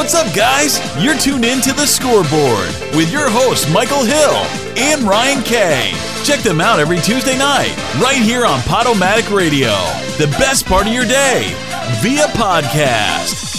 What's up, guys? You're tuned in to the scoreboard with your hosts, Michael Hill and Ryan Kay. Check them out every Tuesday night, right here on Podomatic Radio. The best part of your day via podcast.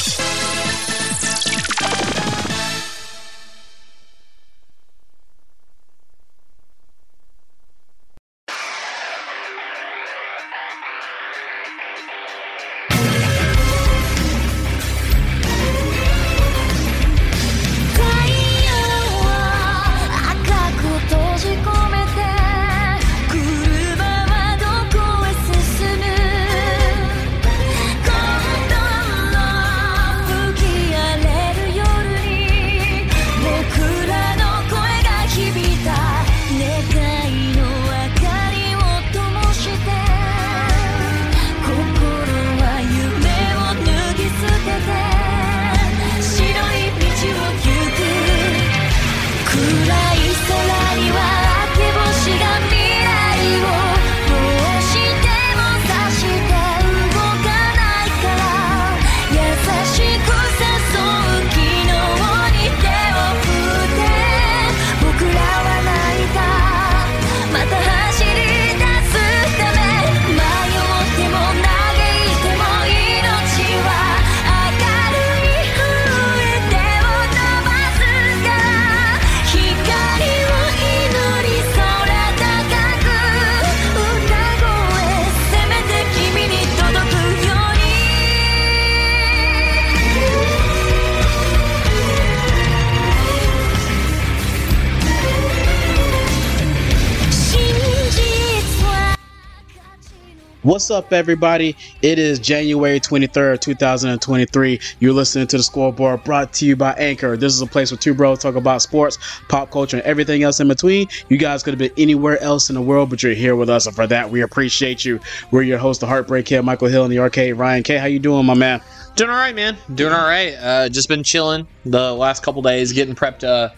What's up, everybody? It is January 23rd, 2023. You're listening to the scoreboard brought to you by Anchor. This is a place where two bros talk about sports, pop culture, and everything else in between. You guys could have been anywhere else in the world, but you're here with us, and for that, we appreciate you. We're your host, the Heartbreak Kid, Michael Hill and the arcade. Ryan K, how you doing, my man? Doing all right, man. Doing all right. Uh, just been chilling the last couple days, getting prepped. Uh,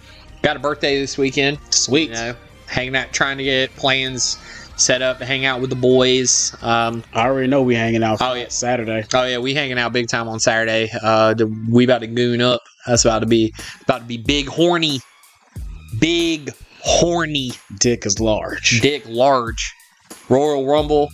got a birthday this weekend. Sweet. You know, hanging out, trying to get plans set up to hang out with the boys. Um, I already know we hanging out Oh, yeah. Saturday. oh yeah, we hanging out big time on Saturday. Uh, the, we about to goon up. That's about to be about to be big horny, big horny Dick is large. dick large. Royal Rumble.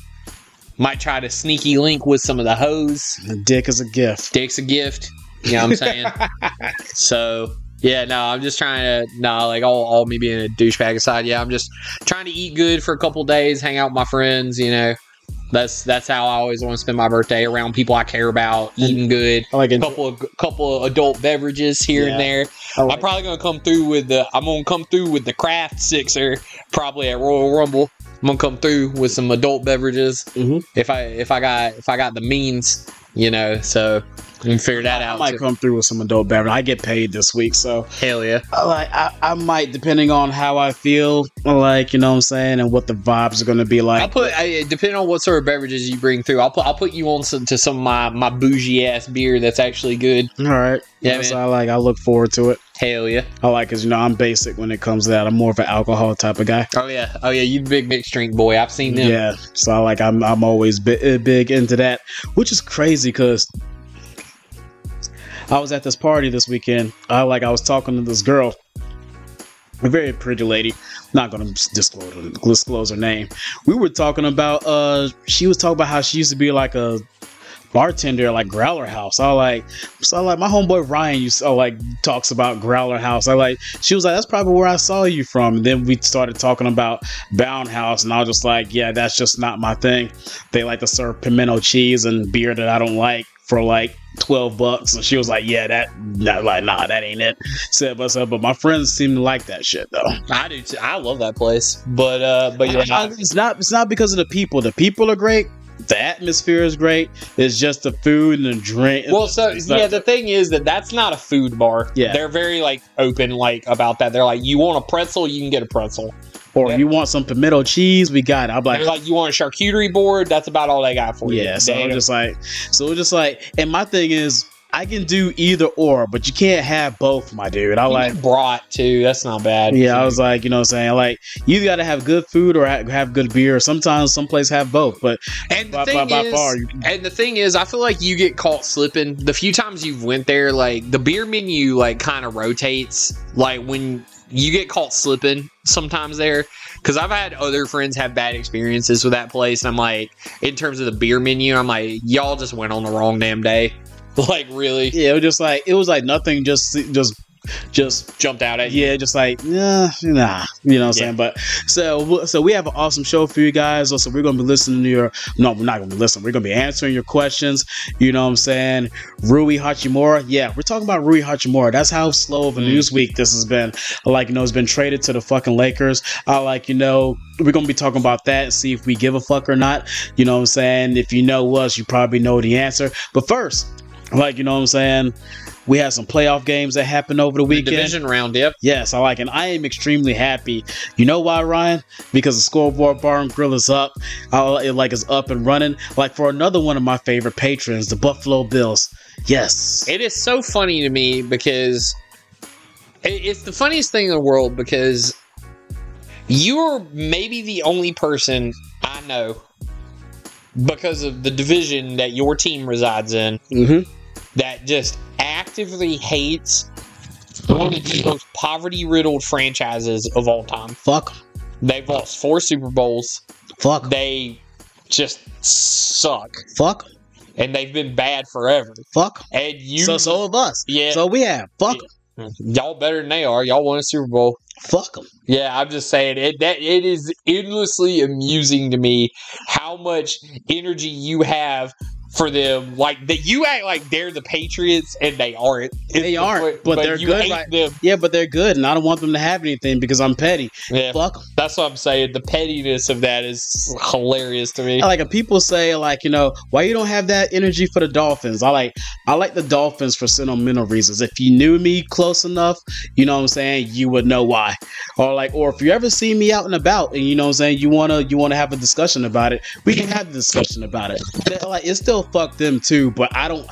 Might try to sneaky link with some of the hoes. Dick is a gift. Dick's a gift. You know what I'm saying? so yeah, no, I'm just trying to no, like all, all me being a douchebag aside, yeah, I'm just trying to eat good for a couple days, hang out with my friends, you know. That's that's how I always want to spend my birthday around people I care about, eating good. I like A couple of couple of adult beverages here Yeah. and there. Like- I'm probably gonna come through with the I'm gonna come through with the craft sixer probably at Royal Rumble. I'm gonna come through with some adult beverages Mhm. if I if I got if I got the means, you know. So we can figure that I out. I might too. come through with some adult beverage. I get paid this week, so Hell yeah. I like I, I might depending on how I feel like you know what i'm saying and what the vibes are going to be like. I'll put I, depending on what sort of beverages you bring through. I'll put I'll put you on some, to some of my my bougie ass beer that's actually good. all right Yeah, man. I like I look forward to it Hell yeah. I like because you know I'm basic when it comes to that I'm more of an alcohol type of guy Oh yeah. Oh yeah. You big mixed drink boy. I've seen them. yeah so I like I'm I'm always bi- eh, big into that which is crazy because I was at this party this weekend I like I was talking to this girl a very pretty lady not gonna disclose disclose her name we were talking about uh she was talking about how she used to be like a bartender at like Growler House. I like so I like my homeboy Ryan used to like talks about Growler House. I like she was like that's probably where I saw you from. And then we started talking about Bound House and I was just like, yeah, that's just not my thing. They like to serve pimento cheese and beer that I don't like for like 12 bucks. And she was like, yeah, that not like nah, that ain't it. Said so but my friends seem to like that shit though. I do. Too. I love that place. But uh, but yeah. I- it's not it's not because of the people. The people are great. The atmosphere is great. It's just the food and the drink. Well, so yeah, the thing is that that's not a food bar. Yeah. they're very like open like about that. They're like, you want a pretzel, you can get a pretzel. Or you want some pimento cheese, we got it. I'm like, like, you want a charcuterie board? That's about all they got for you. yeah. So I'm just like, so it's just like, and my thing is, I can do either or, but you can't have both, my dude. I You like. brought too. That's not bad. Yeah, I was like, you know, what I'm saying like you got to have good food or have good beer. Sometimes some places have both, but and the by, thing by, by is, far, you, and the thing is, I feel like you get caught slipping. The few times you've went there, like the beer menu, like kind of rotates. Like when you get caught slipping sometimes there, because I've had other friends have bad experiences with that place. And I'm like, in terms of the beer menu, I'm like, y'all just went on the wrong damn day. Like really yeah, it was just like it was like nothing. Just just just jumped out at you. yeah, just like nah, nah. You know what I'm Yeah. saying? But so so we have an awesome show for you guys. So we're gonna be listening to your no, we're not gonna be listening. We're gonna be answering your questions. You know what I'm saying? Rui Hachimura. Yeah, we're talking about Rui Hachimura. That's how slow of a Mm. news week this has been. Like, you know, it's been traded to the fucking Lakers. I like, you know, we're gonna be talking about that and see if we give a fuck or not. You know what I'm saying? If you know us, you probably know the answer. But first, like, you know what I'm saying? We had some playoff games that happened over the The weekend. division round, yep. Yes, I like, and I am extremely happy. You know why, Ryan? Because the scoreboard bar and grill is up. I it like is up and running. Like for another one of my favorite patrons, the Buffalo Bills. Yes, It is so funny to me because it's the funniest thing in the world because you're maybe the only person I know because of the division that your team resides in mm-hmm. That just actively hates one of the most poverty riddled franchises of all time. fuck, They've lost four Super Bowls. fuck, They just suck. fuck, And they've been bad forever. fuck. And you so so of us. Yeah. So we have fuck, y'all better than they are. Y'all won a Super Bowl. fuck them. Yeah, I'm just saying it. That it is endlessly amusing to me how much energy you have for them. Like that, you act like they're the Patriots, and they aren't. They aren't, but they're good, right? them. Yeah, but they're good, and I don't want them to have anything because I'm petty. Yeah, Fuck 'em. that's what I'm saying. The pettiness of that is hilarious to me. like if people say like you know why you don't have that energy for the dolphins i like i like the dolphins for sentimental reasons if you knew me close enough you know what i'm saying you would know why or like or if you ever see me out and about and you know what i'm saying you want to you want to have a discussion about it we can have a discussion about it But, like it still fuck them too but i don't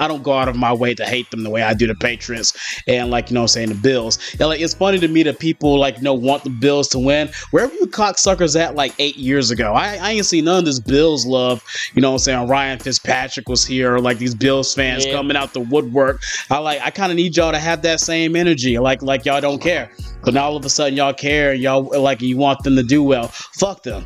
i don't go out of my way to hate them the way i do the patriots and like you know what i'm saying the bills. Yeah like it's funny to me that people like you know want the bills to win. Wherever you cocksuckers at like eight years ago? I, I ain't seen none of this bills love you know what i'm saying? Ryan fitzpatrick was here like these bills fans Yeah. coming out the woodwork. I like i kind of need y'all to have that same energy. Like like y'all don't care. But now all of a sudden y'all care y'all like you want them to do well. Fuck them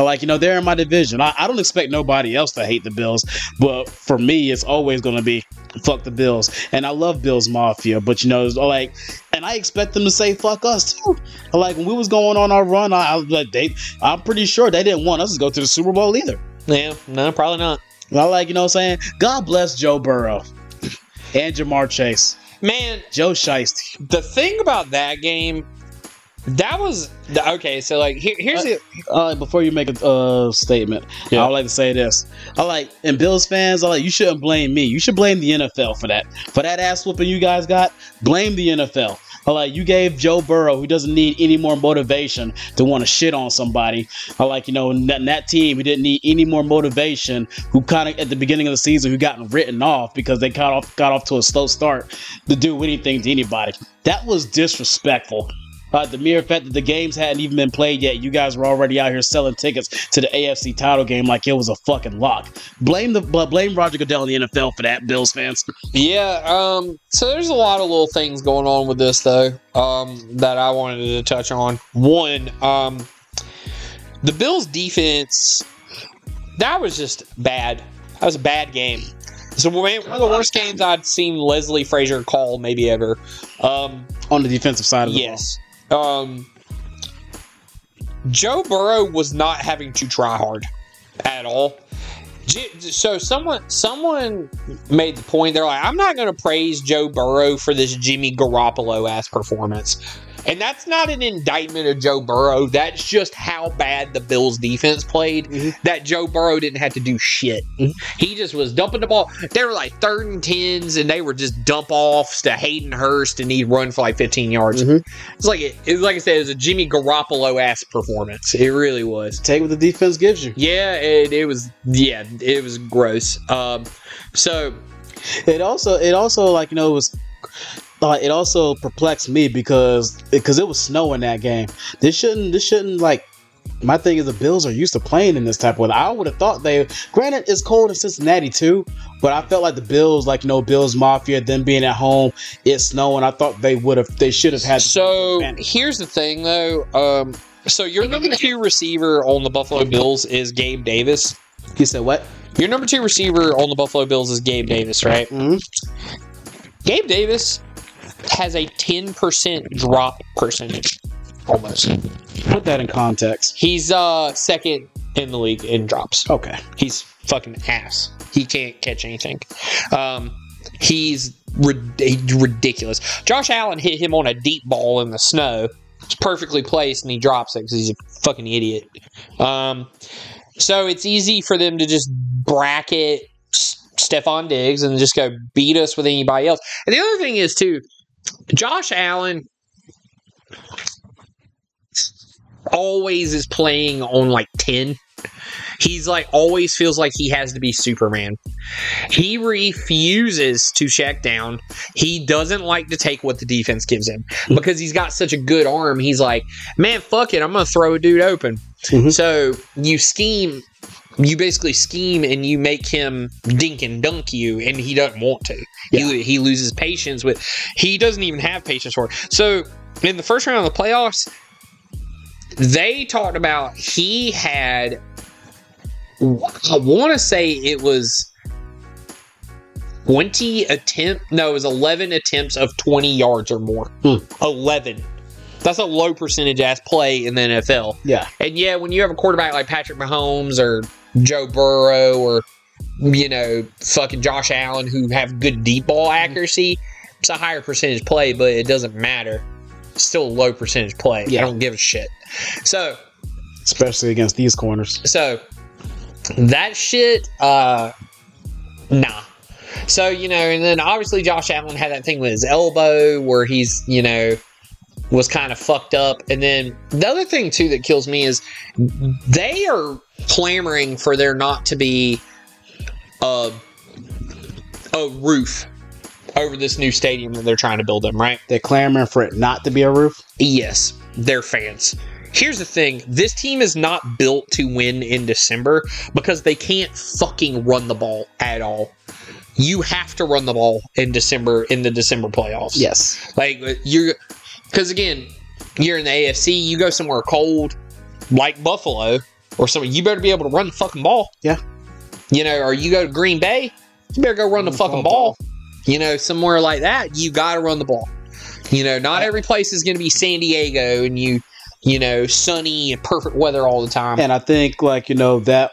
like you know they're in my division. I, I don't expect nobody else to hate the Bills, but for me, it's always gonna be fuck the Bills. And I love Bills Mafia, but you know, like, and I expect them to say fuck us too. Like when we was going on our run, I, I was like, they, I'm pretty sure they didn't want us to go to the Super Bowl either. Yeah, no, probably not. And I like you know what I'm saying. God bless Joe Burrow and Ja'Marr Chase, Man, Joe Shiesty. the thing about that game, that was okay. So like, here, here's it. Uh, before you make a uh, statement, Yeah. I would like to say this. I like, and Bills fans, I like, you shouldn't blame me. You should blame the NFL for that. For that ass whooping you guys got, blame the NFL. I like, you gave Joe Burrow, who doesn't need any more motivation to want to shit on somebody. I like, you know, in that, in that team, who didn't need any more motivation, who kind of at the beginning of the season, who got written off because they got off, got off to a slow start to do anything to anybody. That was disrespectful. Uh, the mere fact that the games hadn't even been played yet, you guys were already out here selling tickets to the AFC title game like it was a fucking lock. Blame the bl- blame Roger Goodell and the NFL for that, Bills fans. Yeah, um, so there's a lot of little things going on with this though, um, that I wanted to touch on. One, um, the Bills defense, that was just bad. That was a bad game. So one of the worst games I'd seen Leslie Frazier call maybe ever. Um, On the defensive side of the yes. Um, Joe Burrow was not having to try hard at all. So someone someone made the point. They're like, I'm not going to praise Joe Burrow for this Jimmy Garoppolo ass performance. And that's not an indictment of Joe Burrow. That's just how bad the Bills defense played. Mhm. That Joe Burrow didn't have to do shit. Mhm. He just was dumping the ball. They were like third and tens, and they were just dump offs to Hayden Hurst, and he'd run for like 15 yards. Mhm. It's like it, it's like I said, it was a Jimmy Garoppolo ass performance. It really was. Take what the defense gives you. Yeah, it, it was. Yeah, it was gross. Um, so It also it also like you know it was uh, it also perplexed me because because it was snowing that game. This shouldn't this shouldn't like my thing is the Bills are used to playing in this type of weather. I would have thought they granted it's cold in Cincinnati too, but I felt like the Bills, like you know, Bills Mafia, them being at home, it's snowing. I thought they would have they should have had So here's the thing, though. Um, so your number two receiver on the Buffalo Bills is Gabe Davis. He said what? Your number two receiver on the Buffalo Bills is Gabe Davis, right? Mhm. Gabe Davis has a 10% drop percentage, almost. Put that in context. He's uh second in the league in drops. Okay. He's fucking ass. He can't catch anything. Um, he's rid- ridiculous. Josh Allen hit him on a deep ball in the snow. It's perfectly placed, and he drops it because he's a fucking idiot. Um, so it's easy for them to just bracket S- Stefon Diggs and just go beat us with anybody else. And the other thing is too, Josh Allen always is playing on like 10 he's like always feels like he has to be superman. He refuses to check down. He doesn't like to take what the defense gives him. Because he's got such a good arm he's like man fuck it i'm gonna throw a dude open. Mhm. so you scheme you basically scheme and you make him dink and dunk you and he doesn't want to Yeah. he, he loses patience with he doesn't even have patience for it so in the first round of the playoffs they talked about he had I want to say it was 20 attempt no it was 11 attempts of 20 yards or more Hmm. 11 that's a low percentage ass play in the NFL Yeah. and yeah when you have a quarterback like Patrick Mahomes or Joe Burrow or you know fucking Josh Allen who have good deep ball accuracy it's a higher percentage play but it doesn't matter It's still a low percentage play Yeah. I don't give a shit so Especially against these corners. so that shit, uh, nah. So you know, and then obviously Josh Allen had that thing with his elbow where he's you know was kind of fucked up, and then the other thing too that kills me is they are clamoring for there not to be a a roof over this new stadium that they're trying to build them, right? They're clamoring for it not to be a roof. Yes, they're fans. Here's the thing this team is not built to win in December because they can't fucking run the ball at all. You have to run the ball in December in the December playoffs. Yes. Like you're because again, you're in the AFC, you go somewhere cold like Buffalo or something, you better be able to run the fucking ball. Yeah. You know, or you go to Green Bay, you better go run the fucking ball. You know, somewhere like that, you got to run the ball. You know, not every place is going to be San Diego and you, you know, sunny and perfect weather all the time. And I think like, you know, that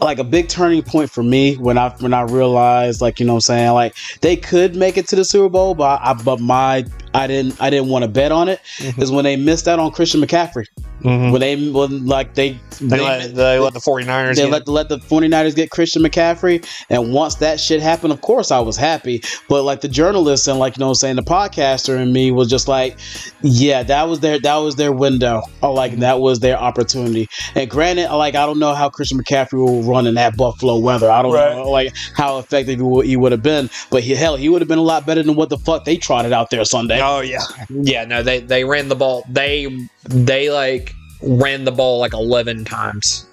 like a big turning point for me when I when I realized like, you know what I'm saying, like they could make it to the Super Bowl, but I but my I didn't I didn't want to bet on it. Is Mhm. when they missed out on Christian McCaffrey. Mhm. When they when like they They, let, they let the 49ers they get let let the 49ers get Christian McCaffrey. And once that shit happened, of course I was happy. But like the journalist and like you know I'm saying, the podcaster and me was just like, yeah, that was their that was their window. Or like that was their opportunity. And granted, like I don't know how Christian McCaffrey will run in that Buffalo weather. I don't Right. know like how effective he would, he would have been. But he, hell, he would have been a lot better than what the fuck they trotted out there Sunday. Oh yeah, yeah. No, they they ran the ball. They they like ran the ball like eleven times.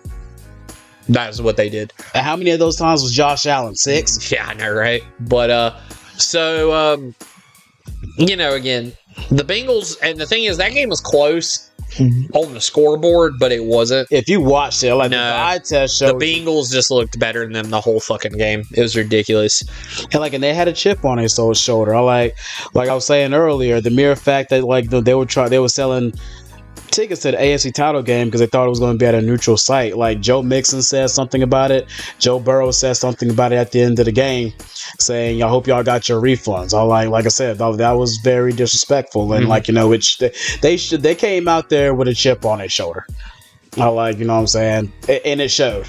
That's what they did. And how many of those times was Josh Allen? Six. Yeah, I know, right? But uh, so um, you know, again, the Bengals, and the thing is, that game was close Mm-hmm. on the scoreboard, but it wasn't. If you watched it, like No. the eye test The showed, Bengals just looked better than them the whole fucking game. It was ridiculous. and like and they had a chip on his shoulder. I like like I was saying earlier, the mere fact that like they were trying, they were selling tickets to the AFC title game because they thought it was going to be at a neutral site. Like Joe Mixon said something about it. Joe Burrow said something about it at the end of the game, saying, "I hope y'all got your refunds." I like like I said, that, that was very disrespectful and Mhm. like you know, which they, they should they came out there with a chip on their shoulder. I like you know what I'm saying, and it showed.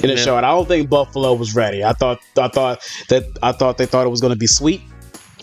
And it Yeah. showed. I don't think Buffalo was ready. I thought I thought that I thought they thought it was going to be sweet.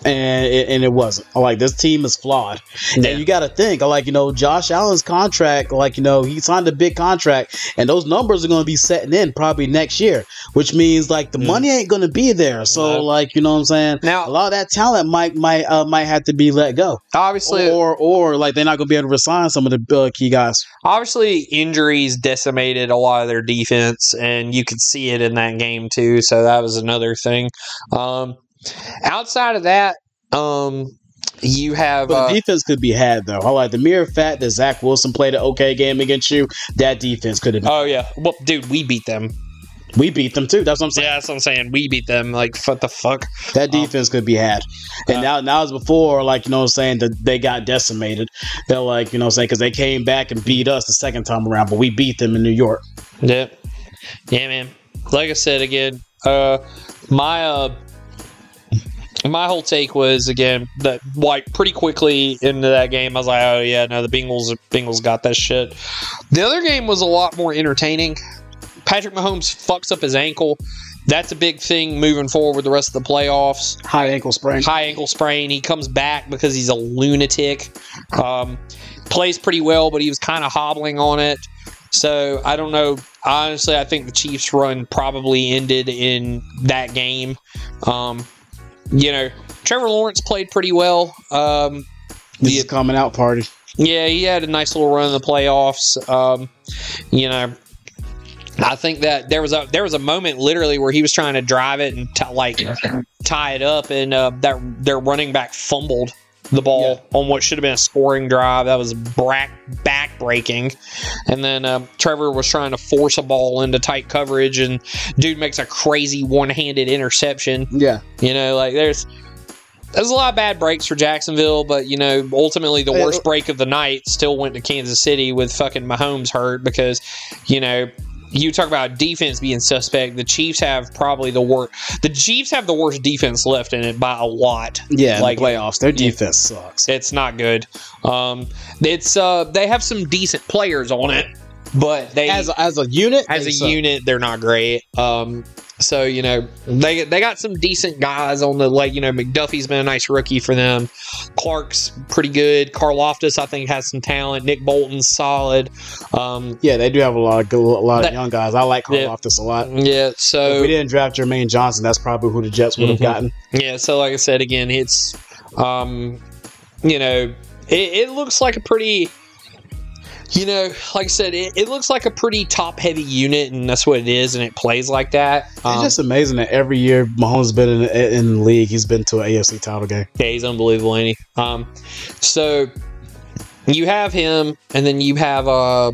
And it, and it wasn't. I'm like this team is flawed, Yeah. and you got to think like you know Josh Allen's contract, like you know he signed a big contract, and those numbers are going to be setting in probably next year, which means like the Mm. money ain't going to be there. So No. like you know what I'm saying. Now- a lot of that talent might might uh, might have to be let go, Obviously, or or like they're not going to be able to resign some of the uh, key guys. obviously injuries decimated a lot of their defense and you could see it in that game too so that was another thing um, outside of that um, you have But uh, defense could be had though. All right, the mere fact that Zach Wilson played an okay game against you. That defense could have. oh yeah well dude we beat them we beat them too. That's what I'm saying. yeah that's what i'm saying we beat them like what the fuck That defense could be had. And Uh, now, now it's before, like, you know what I'm saying, that they got decimated. They're like, you know what I'm saying, because they came back and beat us the second time around, but we beat them in New York. yeah yeah man like i said again uh my uh my whole take was again that like pretty quickly into that game I was like oh yeah no the Bengals Bengals got that shit. The other game was a lot more entertaining. Patrick Mahomes fucks up his ankle. That's a big thing moving forward with the rest of the playoffs. High ankle sprain. High ankle sprain. He comes back because he's a lunatic. Um, plays pretty well, but he was kind of hobbling on it. So I don't know. Honestly, I think the Chiefs' run probably ended in that game. Um, you know, Trevor Lawrence played pretty well. Um, This Yeah. is coming out party. yeah, he had a nice little run in the playoffs. Um, you know, I think that there was a there was a moment literally where he was trying to drive it and t- like tie it up, and uh, that their running back fumbled the ball on what should have been a scoring drive. That was back back breaking, and then um, Trevor was trying to force a ball into tight coverage, and dude makes a crazy one handed interception. Yeah. You know, like there's there's a lot of bad breaks for Jacksonville, but you know, ultimately the worst uh, break of the night still went to Kansas City with fucking Mahomes hurt because, you know, you talk about defense being suspect. The Chiefs have probably the worst. The Chiefs have the worst defense left in it by a lot. Yeah, Like- like playoffs. Their defense sucks. It's not good. Um, it's uh, they have some decent players on it, but they As a, as a unit, as a suck. unit, they're not great. Um, so you know they they got some decent guys on the like. You know McDuffie's been a nice rookie for them. Clark's pretty good. Karlaftis I think has some talent. Nick Bolton's solid. Um, Yeah, they do have a lot of good, a lot That- of young guys. I like Carl Yeah. Loftus a lot. yeah. If So we didn't draft Jermaine Johnson, that's probably who the Jets would have Mhm. gotten. yeah. So like I said again, it's um, you know it, it looks like a pretty. You know, like I said, it, it looks like a pretty top heavy unit, and that's what it is, and it plays like that. It's Um, just amazing that every year Mahomes has been in, in the league, he's been to an AFC title game. Yeah, he's unbelievable, ain't he? Um, so you have him, and then you have uh,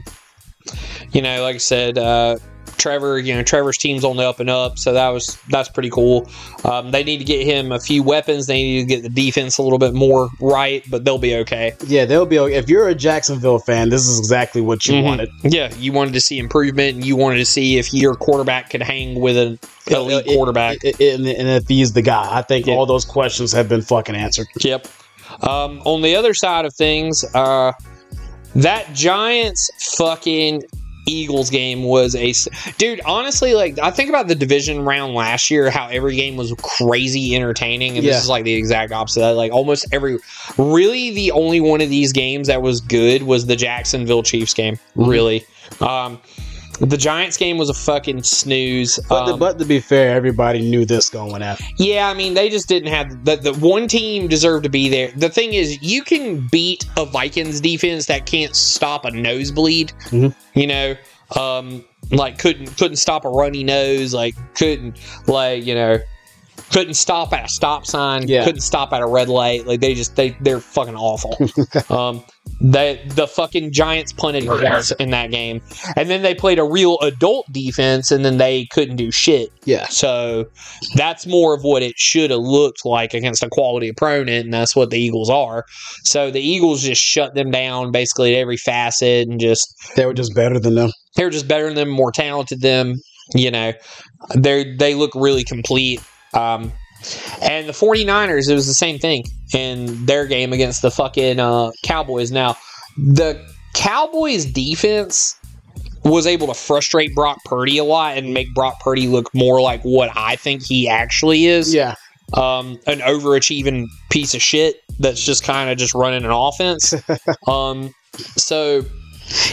you know, like I said, uh, Trevor. You know, Trevor's team's on the up and up, so that was that's pretty cool. Um, they need to get him a few weapons. They need to get the defense a little bit more right, but they'll be okay. Yeah, they'll be. okay. If you're a Jacksonville fan, this is exactly what you Mhm. wanted. Yeah, you wanted to see improvement, and you wanted to see if your quarterback could hang with an elite It- quarterback. it- it- and, if he's the guy, I think all those questions have been fucking answered. Yep. Um, on the other side of things, uh, that Giants fucking Eagles game was a dude. Honestly, like I think about the division round last year, how every game was crazy entertaining, and Yeah. this is like the exact opposite. Like almost every, really, the only one of these games that was good was the Jacksonville Chiefs game. Mhm. Really, um, the Giants game was a fucking snooze. But, Um, but to be fair, everybody knew this going out. yeah, I mean, they just didn't have the, the one team deserved to be there. The thing is, you can beat a Vikings defense that can't stop a nosebleed. Mhm. You know, um, like couldn't couldn't stop a runny nose, like couldn't like you know couldn't stop at a stop sign, Yeah. couldn't stop at a red light. Like they just they they're fucking awful. um, they the fucking Giants punted once in that game, and then they played a real adult defense, and then they couldn't do shit. Yeah. So that's more of what it should have looked like against a quality opponent, and that's what the Eagles are. So the Eagles just shut them down basically at every facet and just They were just better than them. they're just better than them, more talented than them. You know, they they look really complete. Um, and the 49ers, it was the same thing in their game against the fucking uh, Cowboys. Now, the Cowboys defense was able to frustrate Brock Purdy a lot and make Brock Purdy look more like what I think he actually is. Yeah. um, an overachieving piece of shit that's just kind of just running an offense. um, so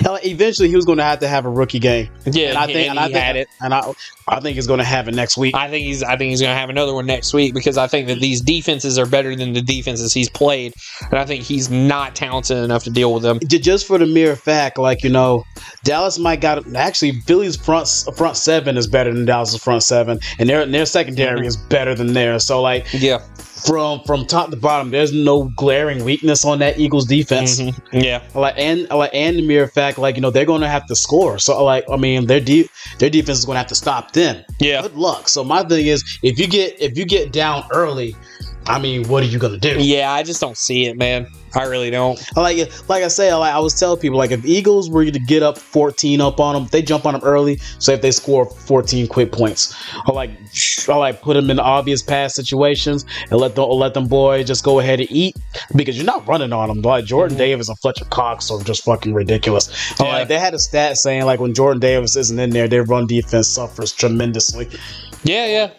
Uh, eventually, he was going to have to have a rookie game, yeah, and I think, and I he think, had it. and I, I think he's going to have it next week. I think he's I think he's going to have another one next week because I think that these defenses are better than the defenses he's played, and I think he's not talented enough to deal with them. Just for the mere fact, like you know, Dallas might got actually Philly's front front seven is better than Dallas's front seven, and their their secondary mm-hmm. is better than theirs. So like Yeah, from from top to bottom, there's no glaring weakness on that Eagles defense. Mhm. yeah, Like and like and the mere fact, like you know, they're going to have to score. So like I mean, their de- their defense is going to have to stop them. yeah. Good luck. So my thing is, if you get if you get down early, I mean, what are you going to do? Yeah, I just don't see it, man. I really don't. Like like I say, like I was telling people, like if Eagles were to get up 14 up on them, they jump on them early. So if they score 14 quick points, I like I like put them in obvious pass situations and let them let them boys just go ahead and eat because you're not running on them. Like Jordan mm-hmm. Davis and Fletcher Cox are just fucking ridiculous. Yeah. Like they had a stat saying like when Jordan Davis isn't in there, their run defense suffers tremendously. Yeah, yeah.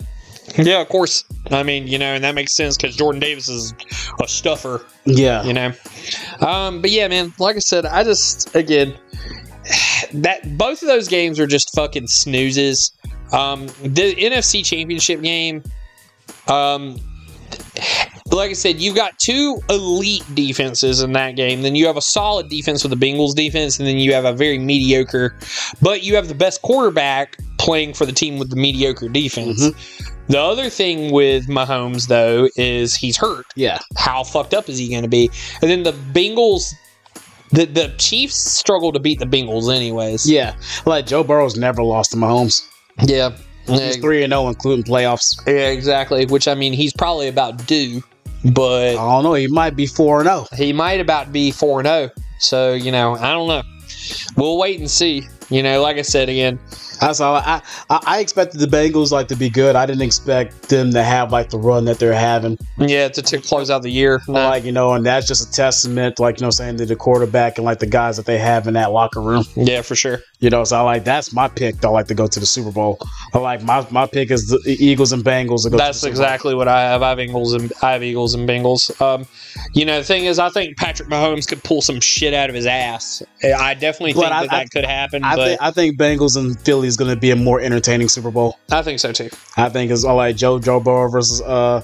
Yeah, of course. I mean, you know, and that makes sense because Jordan Davis is a stuffer, Yeah, you know. Um, but yeah, man, like I said, I just again that both of those games are just fucking snoozes. Um, the NFC Championship game, um, like I said, you've got two elite defenses in that game. Then you have a solid defense with the Bengals defense, and then you have a very mediocre, but you have the best quarterback playing for the team with the mediocre defense. The other thing with Mahomes, though, is he's hurt. yeah. How fucked up is he going to be? And then the Bengals, the the Chiefs struggle to beat the Bengals, anyways. Yeah, like Joe Burrow's never lost to Mahomes. yeah, He's three and zero, including playoffs. yeah, exactly. Which I mean, he's probably about due, but I don't know. He might be four and oh. zero. he might about be four and zero. So you know, I don't know. We'll wait and see. You know, like I said again, That's all. I, I I expected the Bengals like to be good. I didn't expect them to have like the run that they're having. yeah, to, to close out the year. No. Like you know, and that's just a testament, like you know, saying to the quarterback and like the guys that they have in that locker room. yeah, for sure. You know, so I like that's my pick. I like to go to the Super Bowl. I like my my pick is the Eagles and Bengals. That's to the Super Bowl. exactly what I have. I have Eagles and I have Eagles and Bengals. Um, you know, the thing is, I think Patrick Mahomes could pull some shit out of his ass. I definitely But think I- that I- that could happen. I but think I think Bengals and Philly is going to be a more entertaining Super Bowl. I think so too. I think it's all like Joe Joe Burrow versus uh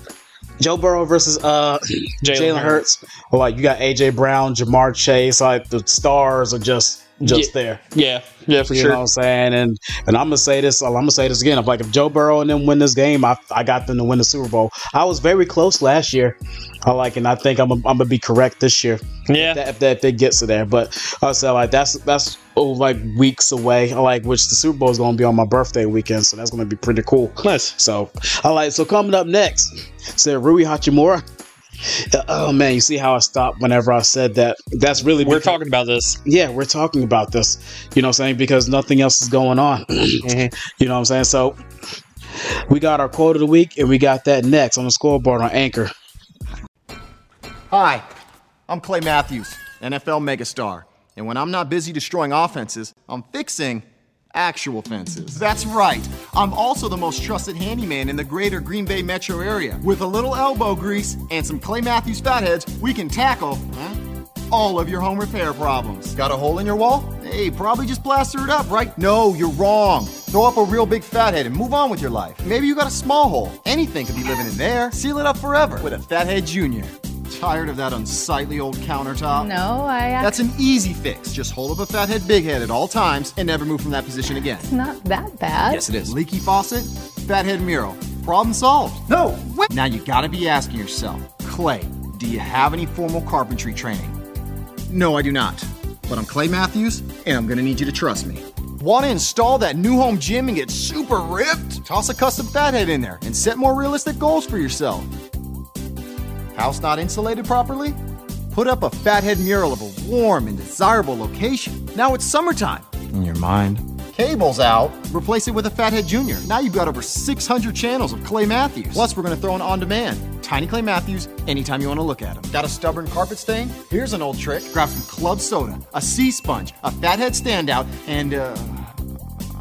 Joe Burrow versus uh Jalen Hurts. Or like you got AJ Brown, Ja'Marr Chase, like the stars are just just there. Yeah, yeah, for you sure. know what I'm saying? And and I'm gonna say this, I'm gonna say this again. I'm like if Joe Burrow and them win this game, I, I got them to win the Super Bowl. I was very close last year. I like and I think I'm, I'm gonna be correct this year yeah, that, if that if gets to there. But I said like that's that's oh, like weeks away. I like which the Super Bowl is gonna be on my birthday weekend, so that's gonna be pretty cool. nice. So I like so coming up next, said Rui Hachimura. Uh, Oh man, you see how I stopped whenever I said that? That's really We're because- talking about this. Yeah, we're talking about this. You know what I'm saying? Because nothing else is going on. Mhm. You know what I'm saying? So we got our quote of the week and we got that next on the scoreboard on Anchor. Hi, I'm Clay Matthews, NFL megastar. And when I'm not busy destroying offenses, I'm fixing actual fences. That's right. I'm also the most trusted handyman in the greater Green Bay metro area. With a little elbow grease and some Clay Matthews fatheads, we can tackle huh, all of your home repair problems. Got a hole in your wall? Hey, probably just plaster it up, right? No, you're wrong. Throw up a real big fathead and move on with your life. Maybe you got a small hole. Anything could be living in there. Seal it up forever with a Fathead Junior. Tired of that unsightly old countertop? No, I That's an easy fix. Just hold up a fathead big head at all times and never move from that position again. It's not that bad. Yes, it is. Leaky faucet, fathead mural. Problem solved. No, wait. Now you gotta be asking yourself, Clay, do you have any formal carpentry training? No, I do not. But I'm Clay Matthews, and I'm gonna need you to trust me. Want to install that new home gym and get super ripped? Toss a custom fathead in there and set more realistic goals for yourself. House not insulated properly? Put up a fathead mural of a warm and desirable location. Now it's summertime. In your mind. Cable's out. Replace it with a Fathead Junior. Now you've got over 600 channels of Clay Matthews. Plus, we're going to throw in on demand. Tiny Clay Matthews, anytime you want to look at him. Got a stubborn carpet stain? Here's an old trick. Grab some club soda, a sea sponge, a fathead standout, and, uh,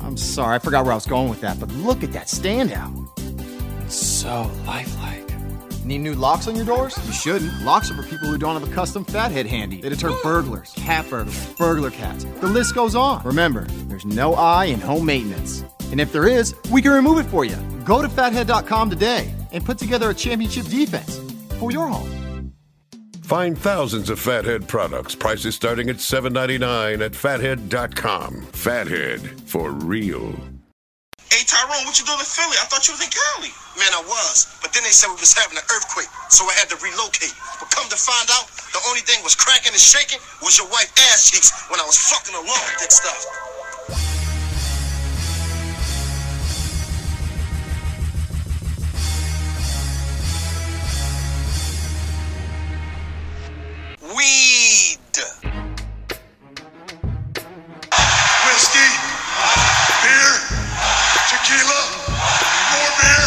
I'm sorry, I forgot where I was going with that, but look at that standout. It's so lifelike. Need new locks on your doors? You shouldn't. Locks are for people who don't have a custom fathead handy. They deter burglars, cat burglars, burglar cats. The list goes on. Remember, there's no I in home maintenance. And if there is, we can remove it for you. Go to fathead.com today and put together a championship defense for your home. Find thousands of Fathead products, prices starting at $7.99 at fathead.com. Fathead for real. Tyrone, what you doing in Philly? I thought you was in Cali. Man, I was, but then they said we was having an earthquake, so I had to relocate. But come to find out, the only thing was cracking and shaking was your wife ass cheeks when I was fucking along with that stuff. Weed. Tequila, more beer,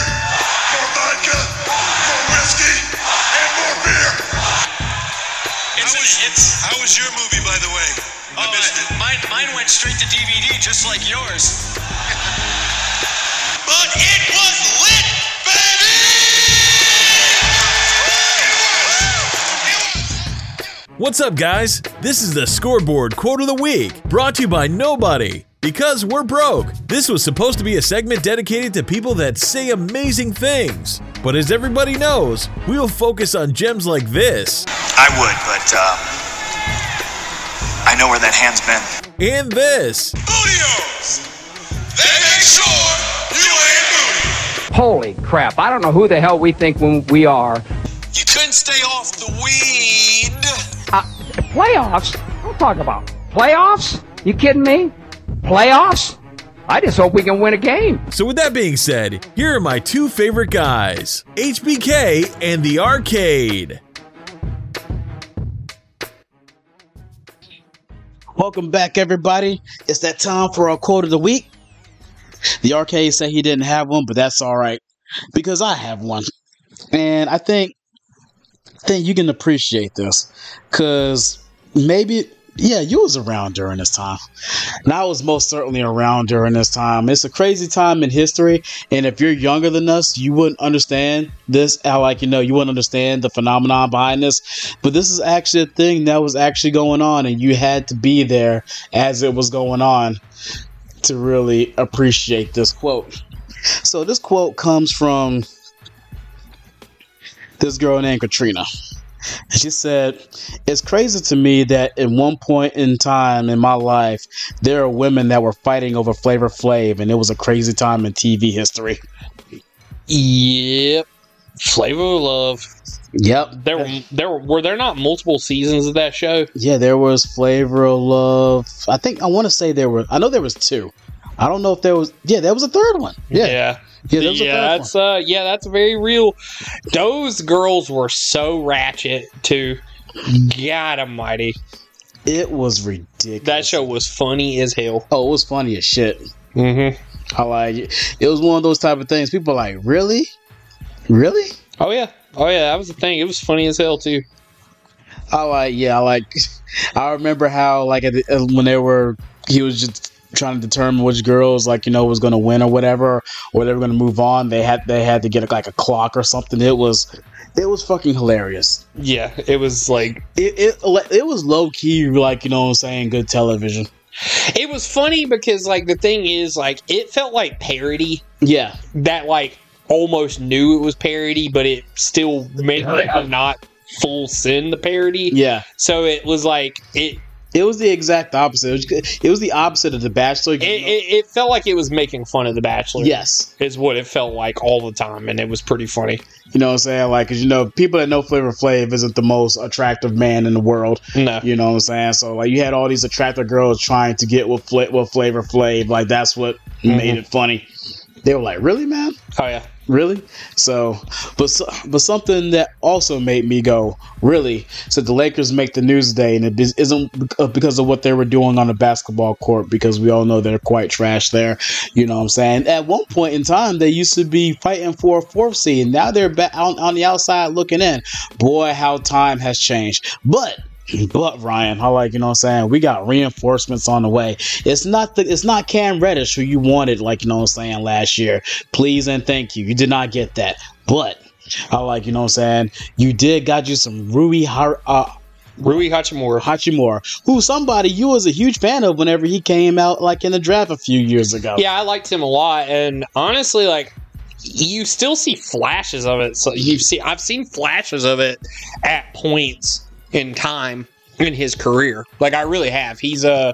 more vodka, more whiskey, and more beer. It's, how, was, it's how was your movie, by the way? I oh, missed it. Mine, mine went straight to DVD, just like yours. But it was lit, baby! What's up, guys? This is the Scoreboard Quote of the Week, brought to you by Nobody. Because we're broke. This was supposed to be a segment dedicated to people that say amazing things. But as everybody knows, we will focus on gems like this I would, but uh, I know where that hand's been. and this. Bootios! They make sure you ain't booty. Holy crap, I don't know who the hell we think we are. You couldn't stay off the weed. Uh, playoffs? Don't talk about playoffs? You kidding me? Playoffs? I just hope we can win a game. So, with that being said, here are my two favorite guys HBK and the Arcade. Welcome back, everybody. It's that time for our quote of the week. The arcade said he didn't have one, but that's all right because I have one, and I think I think you can appreciate this because maybe yeah you was around during this time. And i was most certainly around during this time. It's a crazy time in history and if you're younger than us you wouldn't understand this. How like you know you wouldn't understand the phenomenon behind this. But this is actually a thing that was actually going on and you had to be there as it was going on to really appreciate this quote. So this quote comes from this girl named Katrina. She said, It's crazy to me that at one point in time in my life, there are women that were fighting over Flavor Flav, and it was a crazy time in TV history. Yep. Flavor of Love. Yep. There were there were, were there not multiple seasons of that show? Yeah, there was Flavor of Love. I think, I want to say there were, I know there was two. I don't know if there was, yeah, there was a third one. Yeah. Yeah. Yeah, a yeah, third that's uh yeah, that's very real. Those girls were so ratchet too. God almighty. It was ridiculous. That show was funny as hell. Oh, it was funny as shit. Mm-hmm. I like it. It was one of those type of things. People are like, really? Really? Oh yeah. Oh yeah, that was the thing. It was funny as hell too. I like, yeah, I like. I remember how like uh, when they were, he was just trying to determine which girls like you know was going to win or whatever, or they were going to move on. They had they had to get like a clock or something. It was, it was fucking hilarious. Yeah, it was like It it it was low key like you know what I'm saying good television. it was funny because like the thing is like it felt like parody Yeah, that like almost knew it was parody, but it still made it not full sin the parody. yeah. So it was like it It was the exact opposite. It was, it was the opposite of the Bachelor. it, it it felt like it was making fun of the Bachelor. yes, is what it felt like all the time, and it was pretty funny. you know what I'm saying? Like, 'cause, you know, people that know Flavor Flav isn't the most attractive man in the world. No, You know what I'm saying? So like you had all these attractive girls trying to get with Fla- with Flavor Flav. Like that's what mm-hmm. made it funny. They were like, "Really, man? oh yeah, Really?" So, but but something that also made me go, "Really?" So the Lakers make the news today, and it is- isn't uh, because of what they were doing on the basketball court, because we all know they're quite trash there. You know what I'm saying? At one point in time, they used to be fighting for a fourth seed. Now they're back on, on the outside looking in. Boy, how time has changed. But but Ryan, I like you know what I'm saying. We got reinforcements on the way. It's not the it's not Cam Reddish who you wanted, like you know what I'm saying last year. Please and thank you. You did not get that, but I like, you know what I'm saying? You did got you some Rui Har- uh, Rui Hachimura. Hachimura, who somebody you was a huge fan of whenever he came out like in the draft a few years ago. Yeah, I liked him a lot, and honestly, like you still see flashes of it. So you see, I've seen flashes of it at points in time in his career. Like I really have. He's a uh,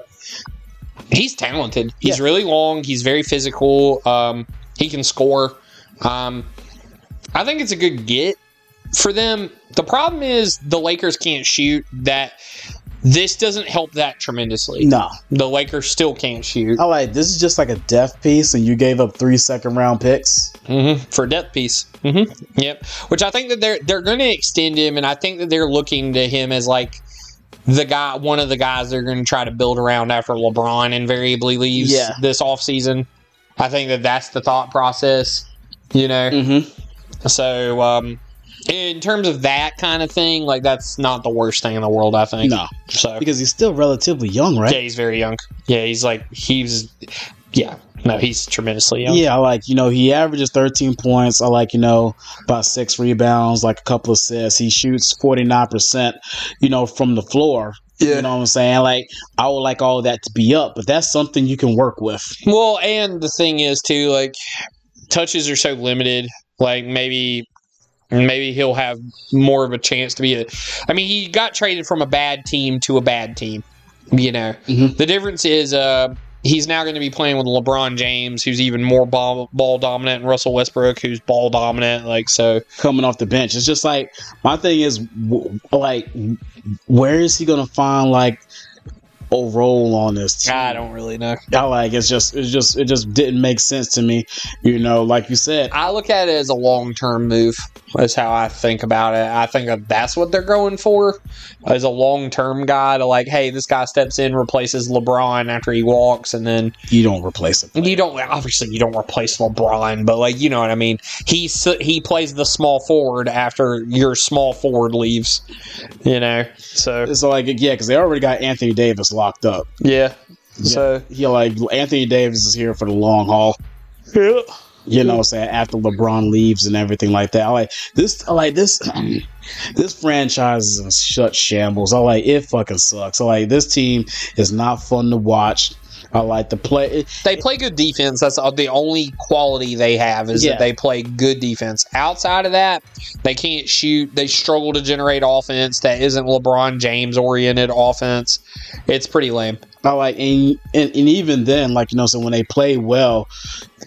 he's talented. He's Yeah. really long. He's very physical. Um, he can score. Um, I think it's a good get for them. The problem is the Lakers can't shoot. That this doesn't help that tremendously. No, The Lakers still can't shoot. I like this is just like a death piece, and you gave up three second round picks. hmm for depth piece. hmm Yep. Which I think that they're they're going to extend him, and I think that they're looking to him as like the guy, one of the guys they're going to try to build around after LeBron invariably leaves Yeah. this offseason. I think that that's the thought process. You know. Mm-hmm. So um, in terms of that kind of thing, like that's not the worst thing in the world. I think. No, So because he's still relatively young, right? yeah, he's very young. Yeah, he's like he's yeah. No, he's tremendously young. Yeah, like you know he averages 13 points. I like you know about six rebounds, like a couple of assists. He shoots 49 percent, you know, from the floor. Yeah. You know what I'm saying? Like I would like all of that to be up, but that's something you can work with. Well, and the thing is too, like touches are so limited. Like maybe maybe he'll have more of a chance to be a I mean, he got traded from a bad team to a bad team. You know. Mhm. The difference is uh he's now going to be playing with LeBron James, who's even more ball, ball dominant, and Russell Westbrook, who's ball dominant. Like so, Coming off the bench, it's just like my thing is w- like where is he gonna find like a role on this team? I don't really know. I like it's just it's just it just didn't make sense to me. You know, like you said, I look at it as a long term move. That's how I think about it. I think that's what they're going for as a long term guy to like, hey, this guy steps in, replaces LeBron after he walks, and then you don't replace him. you don't obviously you don't replace LeBron, but like you know what I mean. He he plays the small forward after your small forward leaves. You know, so It's like yeah, because they already got Anthony Davis locked up. yeah. So he like Anthony Davis is here for the long haul. yeah. You know, what I'm saying after LeBron leaves and everything like that. I like this. I like this. this franchise is in such shambles. I like it. Fucking sucks. I like this team is not fun to watch. I like the play. They play good defense. That's the only quality they have is Yeah. that they play good defense. Outside of that, they can't shoot. They struggle to generate offense that isn't LeBron James oriented offense. It's pretty lame. I like and, and and even then, like you know, so when they play well,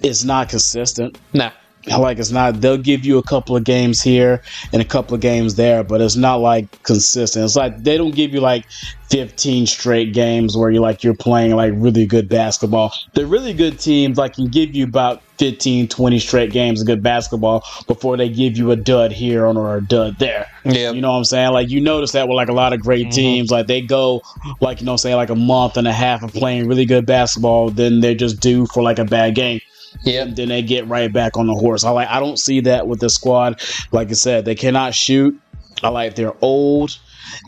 it's not consistent. Nah. Like it's not. They'll give you a couple of games here and a couple of games there, but it's not like consistent. It's like they don't give you like 15 straight games where you're like you're playing like really good basketball. The really good teams like can give you about 15, 20 straight games of good basketball before they give you a dud here or a dud there. Yeah. You know what I'm saying? Like you notice that with like a lot of great mm-hmm. teams, like they go like you know say like a month and a half of playing really good basketball, then they're just due for like a bad game Yeah. then they get right back on the horse. I like I don't see that with the squad. Like I said, they cannot shoot. I like they're old.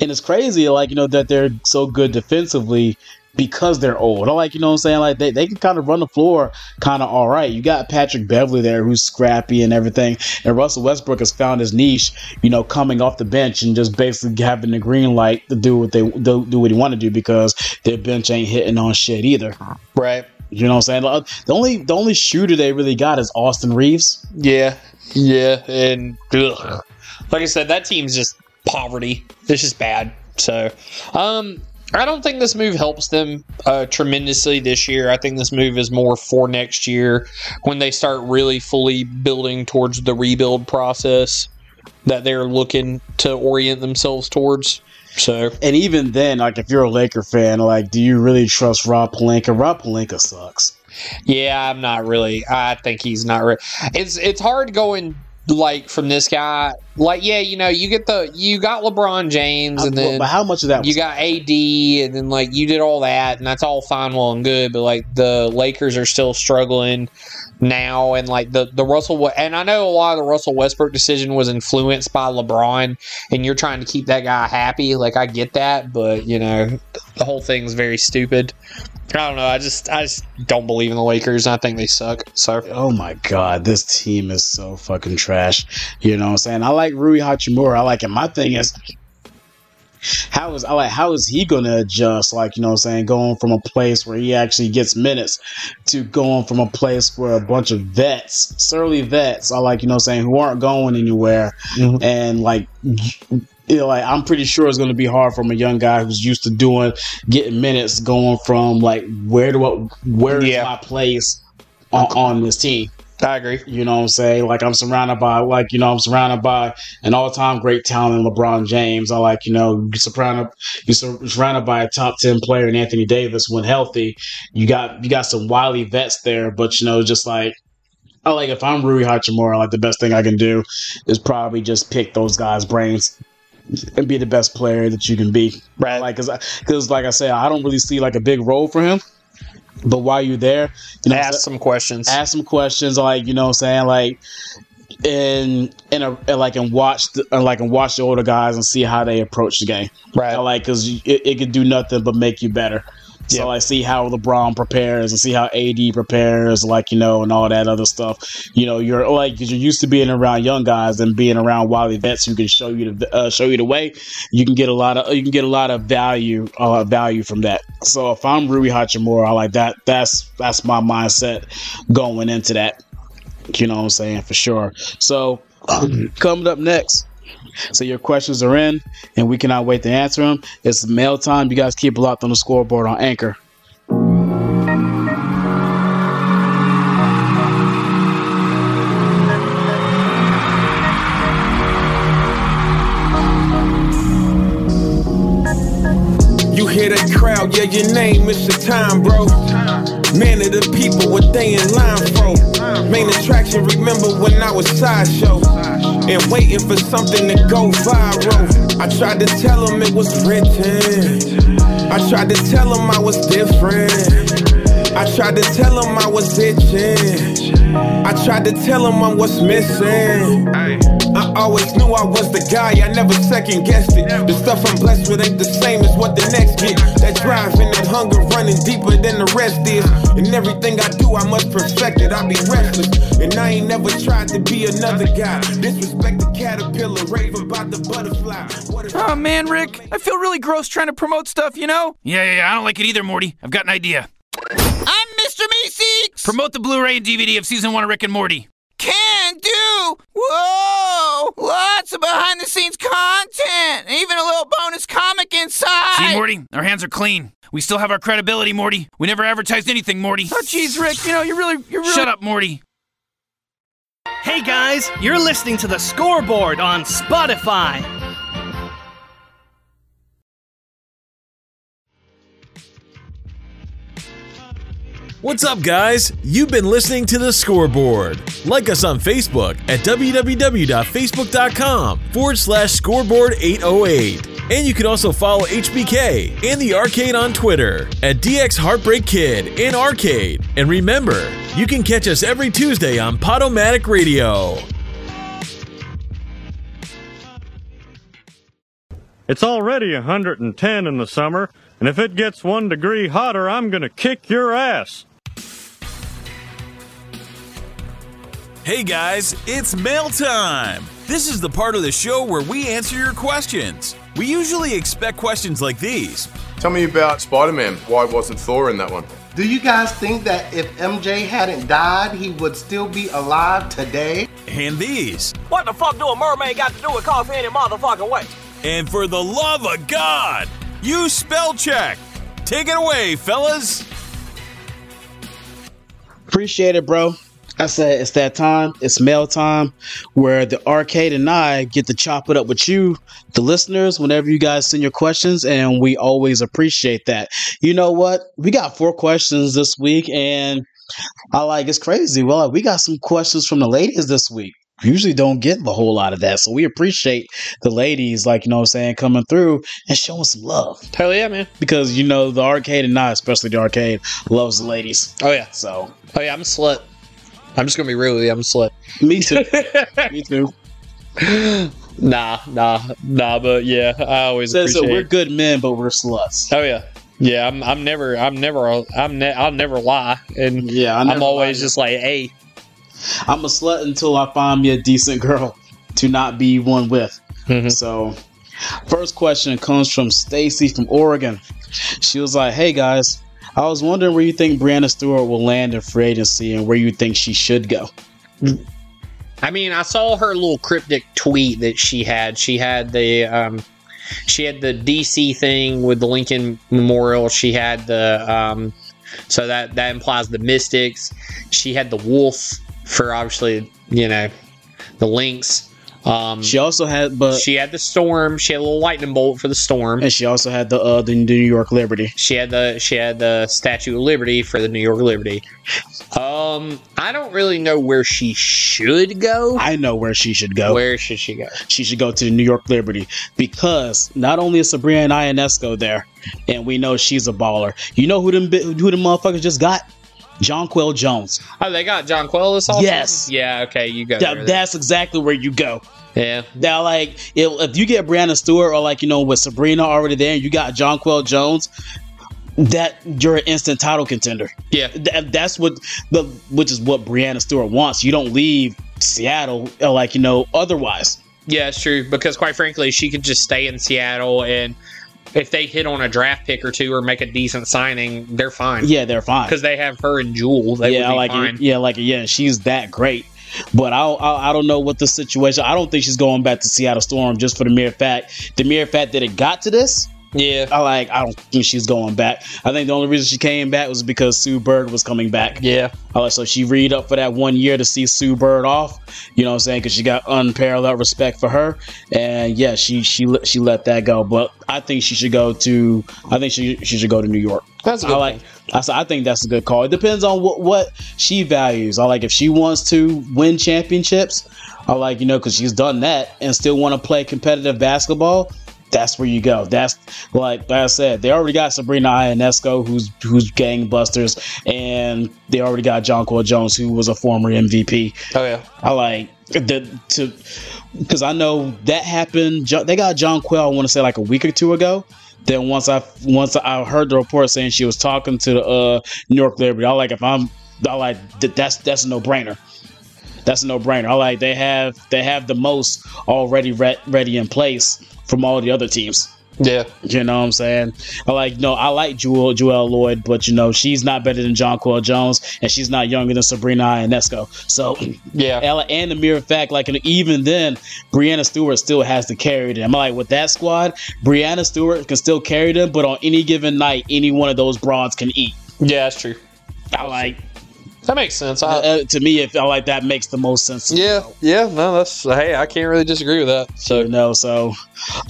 And it's crazy, like, you know, that they're so good defensively because they're old. I like, you know what I'm saying? Like they, they can kind of run the floor kind of all right. You got Patrick Beverley there who's scrappy and everything. And Russell Westbrook has found his niche, you know, coming off the bench and just basically having the green light to do what they do, do what he want to do because their bench ain't hitting on shit either. Right. You know what I'm saying? Like, The only the only shooter they really got is Austin Reaves. Yeah. Yeah. And ugh. like I said, that team's just poverty. It's just bad. So, um, I don't think this move helps them uh, tremendously this year. I think this move is more for next year when they start really fully building towards the rebuild process that they're looking to orient themselves towards. So, And even then, like if you're a Laker fan, like do you really trust Rob Pelinka? Rob Pelinka sucks. Yeah, I'm not really. I think he's not. Re- it's it's hard going like from this guy. Like, yeah, you know, you get the you got LeBron James, and then but how much of that? you got AD, and then like you did all that, and that's all fine, well, and good. But like the Lakers are still struggling now, and like the the Russell and I know a lot of the Russell Westbrook decision was influenced by LeBron, and you're trying to keep that guy happy. Like I get that, but you know the whole thing's very stupid. I don't know. I just I just don't believe in the Lakers. I think they suck. So oh my god, this team is so fucking trash. You know what I'm saying? I like Rui Hachimura. I like him. My thing is how is I like how is he gonna adjust? Like, you know what I'm saying, going from a place where he actually gets minutes to going from a place where a bunch of vets, surly vets, I like, you know what I'm saying, who aren't going anywhere mm-hmm. and like you know, like I'm pretty sure it's going to be hard from a young guy who's used to doing getting minutes, going from like where do I, where is Yeah. my place on, on this team? I agree. You know what I'm saying? Like I'm surrounded by like you know I'm surrounded by an all-time great talent, in LeBron James. I like you know you're surrounded you're surrounded by a top ten player in Anthony Davis when healthy. You got you got some wily vets there, but you know just like I like if I'm Rui Hachimura, like the best thing I can do is probably just pick those guys' brains and be the best player that you can be. Right. Like, cause, I- cause like I said, I don't really see like a big role for him. But while you're there, you know, Ask some questions. ask some questions, like you know, what I'm saying like, and and, a, and like and watch the, and like and watch the older guys and see how they approach the game. Right. Like because it, it could do nothing but make you better. So Yeah. I see how LeBron prepares and see how AD prepares, like you know, and all that other stuff. You know, you're like because you're used to being around young guys and being around wily vets who can show you the uh, show you the way. You can get a lot of you can get a lot of value uh, value from that. So if I'm Rui Hachimura, I like that. That's that's my mindset going into that. You know what I'm saying for sure. So coming up next. So your questions are in, and we cannot wait to answer them. It's mail time. You guys keep locked on the scoreboard on Anchor. You hear that crowd, yeah, your name, it's your time, bro. Man of the people, what they in line for. Main attraction, remember when I was sideshow and waiting for something to go viral. I tried to tell them it was written. I tried to tell them I was different. I tried to tell them I was itching. I tried to tell them I'm what's missing. I always knew I was the guy, I never second guessed it. The stuff I'm blessed with ain't the same as what the next get. That drive and that hunger running deeper than the rest is. And everything I do, I must perfect it. I be restless. And I ain't never tried to be another guy. Disrespect the caterpillar, rave about the butterfly. What if Oh man, Rick, I feel really gross trying to promote stuff, you know? Yeah, yeah, yeah, I don't like it either, Morty. I've got an idea. I'm Mr. Meeseeks! Promote the Blu-ray and DVD of season one of Rick and Morty. Can do! Whoa! Lots of behind the scenes content! and Even a little bonus comic inside! See, Morty, our hands are clean. We still have our credibility, Morty. We never advertised anything, Morty. Oh, jeez, Rick, you know, you're really, you're really. Shut up, Morty. Hey guys, you're listening to the scoreboard on Spotify. What's up, guys? You've been listening to The Scoreboard. Like us on Facebook at www.facebook.com forward slash scoreboard 808. And you can also follow HBK and the arcade on Twitter at DX Heartbreak Kid and Arcade. And remember, you can catch us every Tuesday on Podomatic Radio. It's already 110 in the summer, and if it gets one degree hotter, I'm gonna kick your ass. Hey guys, it's mail time! This is the part of the show where we answer your questions. We usually expect questions like these. Tell me about Spider Man. Why wasn't Thor in that one? Do you guys think that if MJ hadn't died, he would still be alive today? And these. What the fuck do a mermaid got to do with coffee any motherfucking way? And for the love of God, you spell check. Take it away, fellas. Appreciate it, bro. I said it's that time. It's mail time where the arcade and I get to chop it up with you, the listeners, whenever you guys send your questions, and we always appreciate that. You know what? We got four questions this week, and I like it's crazy. Well, we got some questions from the ladies this week. We usually don't get a whole lot of that, so we appreciate the ladies, like you know, what I'm saying coming through and showing some love. Hell yeah, man! Because you know the arcade and I, especially the arcade, loves the ladies. Oh yeah. So Oh yeah, I'm a slut. I'm just gonna be real with you. I'm a slut. Me too. Me too. Nah, nah, nah. But yeah, I always So, appreciate. we're good men, but we're sluts. Oh yeah, yeah. I'm. I'm never. I'm never. I'm. Ne- I'll never lie, and yeah, I I'm always just like, hey. I'm a slut until I find me a decent girl to not be one with. Mm-hmm. So, first question comes from Stacy from Oregon. She was like, "Hey guys, I was wondering where you think Breanna Stewart will land in free agency and where you think she should go." I mean, I saw her little cryptic tweet that she had. She had the um, she had the DC thing with the Lincoln Memorial. She had the um, so that that implies the Mystics. She had the Wolf for obviously you know the Lynx. Um, She also had, but she had the Storm. She had a little lightning bolt for the Storm. and she also had the uh, the New York Liberty. She had the she had the Statue of Liberty for the New York Liberty. Um, I don't really know where she should go. I know where she should go. Where should she go? She should go to the New York Liberty because not only is Sabrina Ionescu there, and we know she's a baller. You know who them who them motherfuckers just got? Jonquel Jones. Oh, they got Jonquel this offseason? Yes. Yeah. Okay, you go. There that's exactly where you go. Yeah. Now, like, if, if you get Breanna Stewart or like you know with Sabrina already there, and you got Jonquel Jones. That you're an instant title contender. Yeah. Th- that's what the which is what Breanna Stewart wants. You don't leave Seattle uh, like you know otherwise. Yeah, it's true. Because quite frankly, she could just stay in Seattle, and if they hit on a draft pick or two or make a decent signing, they're fine. Yeah, they're fine. Because they have her and Jewell. They yeah, like fine. yeah, like yeah, she's that great. But I, I I don't know what the situation. I don't think she's going back to Seattle Storm just for the mere fact the mere fact that it got to this. Yeah, I like. I don't think she's going back. I think the only reason she came back was because Sue Bird was coming back. Yeah. I like so she read up for that one year to see Sue Bird off. You know what I'm saying? Because she got unparalleled respect for her, and yeah, she she let- she let that go. But I think she should go to. I think she she should go to New York. That's a I good like. I, I think that's a good call. It depends on what what she values. I like if she wants to win championships. I like you know because she's done that and still want to play competitive basketball. That's where you go. That's like, like I said, they already got Sabrina Ionescu, who's who's gangbusters, and they already got Jonquel Jones, who was a former MVP. Oh yeah. I like the to because I know that happened. They got Jonquel. I want to say like a week or two ago. Then once I once I heard the report saying she was talking to the uh, New York Liberty, I like if I'm I like that's that's a no brainer. That's a no brainer. I like they have they have the most already re- ready in place from all the other teams. Yeah. You know what I'm saying? I like no, I like Jewell Loyd, but you know she's not better than Jonquel Jones, and she's not younger than Sabrina Ionescu. So Yeah. Ella, and the mere fact, like even then, Breanna Stewart still has to carry them. Like with that squad, Breanna Stewart can still carry them, but on any given night, any one of those broads can eat. Yeah, that's true. I like That makes sense. I, uh, to me, if I like that makes the most sense. yeah, yeah. No, that's hey, I can't really disagree with that. So no, so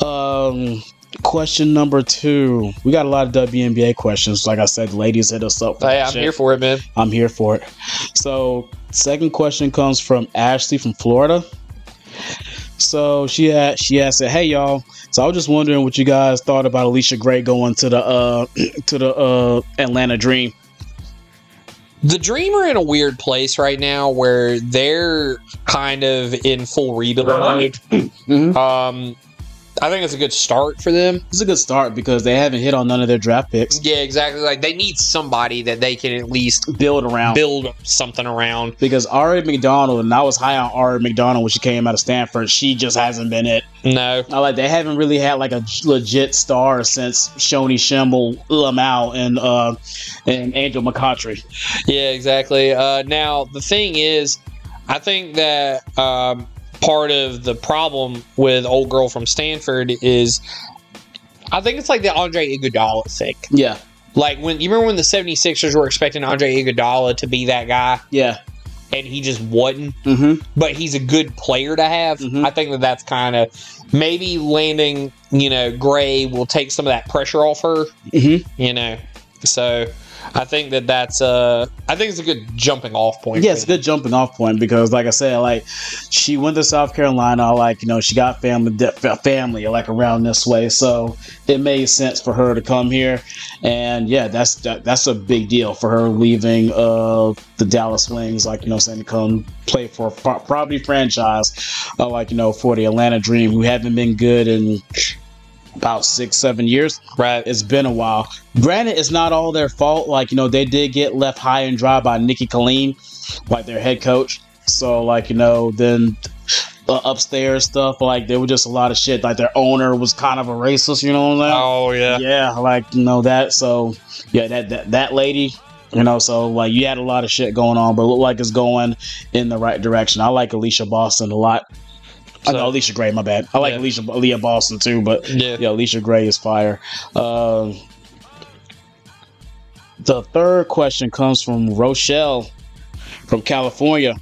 um, question number two, we got a lot of WNBA questions. Like I said, ladies hit us up. hey, I'm shit. here for it, man. I'm here for it. So, second question comes from Ashley from Florida. So she had she had said, "Hey y'all." So I was just wondering what you guys thought about Allisha Gray going to the uh to the uh Atlanta Dream. The Dream are in a weird place right now where they're kind of in full rebuild mode. Um, I think it's a good start for them. It's a good start because they haven't hit on none of their draft picks. Yeah, exactly. Like they need somebody that they can at least Build around. build something around. Because Aari McDonald, and I was high on Aari McDonald when she came out of Stanford, she just hasn't been it. No, I like they haven't really had like a legit star since Shoni Schimmel, Lamau, and uh and Angel McCoughtry. Yeah, exactly. Uh, now the thing is, I think that um, part of the problem with old girl from Stanford is, I think it's like the Andre Iguodala thing. Yeah, Like when you remember when the 76ers were expecting Andre Iguodala to be that guy, yeah. and he just wasn't. Mm-hmm. But he's a good player to have. I think that that's kind of maybe landing. You know, Gray will take some of that pressure off her. Mm-hmm. You know, so I think that that's uh I think it's a good jumping off point. Yeah, it's a good jumping off point because, like I said, like she went to South Carolina, like you know, she got family, family like around this way, so it made sense for her to come here, and yeah, that's that, that's a big deal for her leaving uh the Dallas Wings, like you know, saying to come play for a pro- property franchise, uh, like you know, for the Atlanta Dream, who haven't been good in about six, seven years. Right. It's been a while. Granted, it's not all their fault. Like, you know, they did get left high and dry by Nicki Collen, like their head coach. So like you know, then uh, upstairs stuff like there was just a lot of shit. Like their owner was kind of a racist. You know what I'm saying? Oh yeah, yeah. Like you know that. So yeah, that that that lady. You know, so like you had a lot of shit going on, but it looked like it's going in the right direction. I like Alicia Boston a lot. I know Allisha Gray, my bad. I like Yeah. Alicia Leah Boston too, but Yeah. yeah, Allisha Gray is fire. Um the third question comes from Rochelle from California.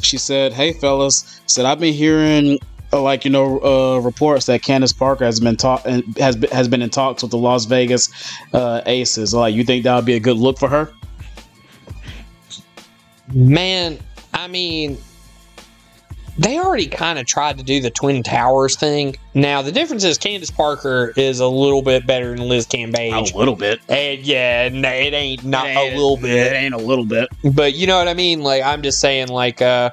She said, "Hey fellas, said I've been hearing uh, like you know uh, reports that Candace Parker has been talk has been, has been in talks with the Las Vegas uh, Aces. Like, you think that would be a good look for her? Man, I mean, they already kind of tried to do the Twin Towers thing. Now, the difference is Candace Parker is a little bit better than Liz Cambage. A little bit. And yeah, no, it ain't not a little bit. It ain't a little bit. But you know what I mean? Like, I'm just saying, like, uh,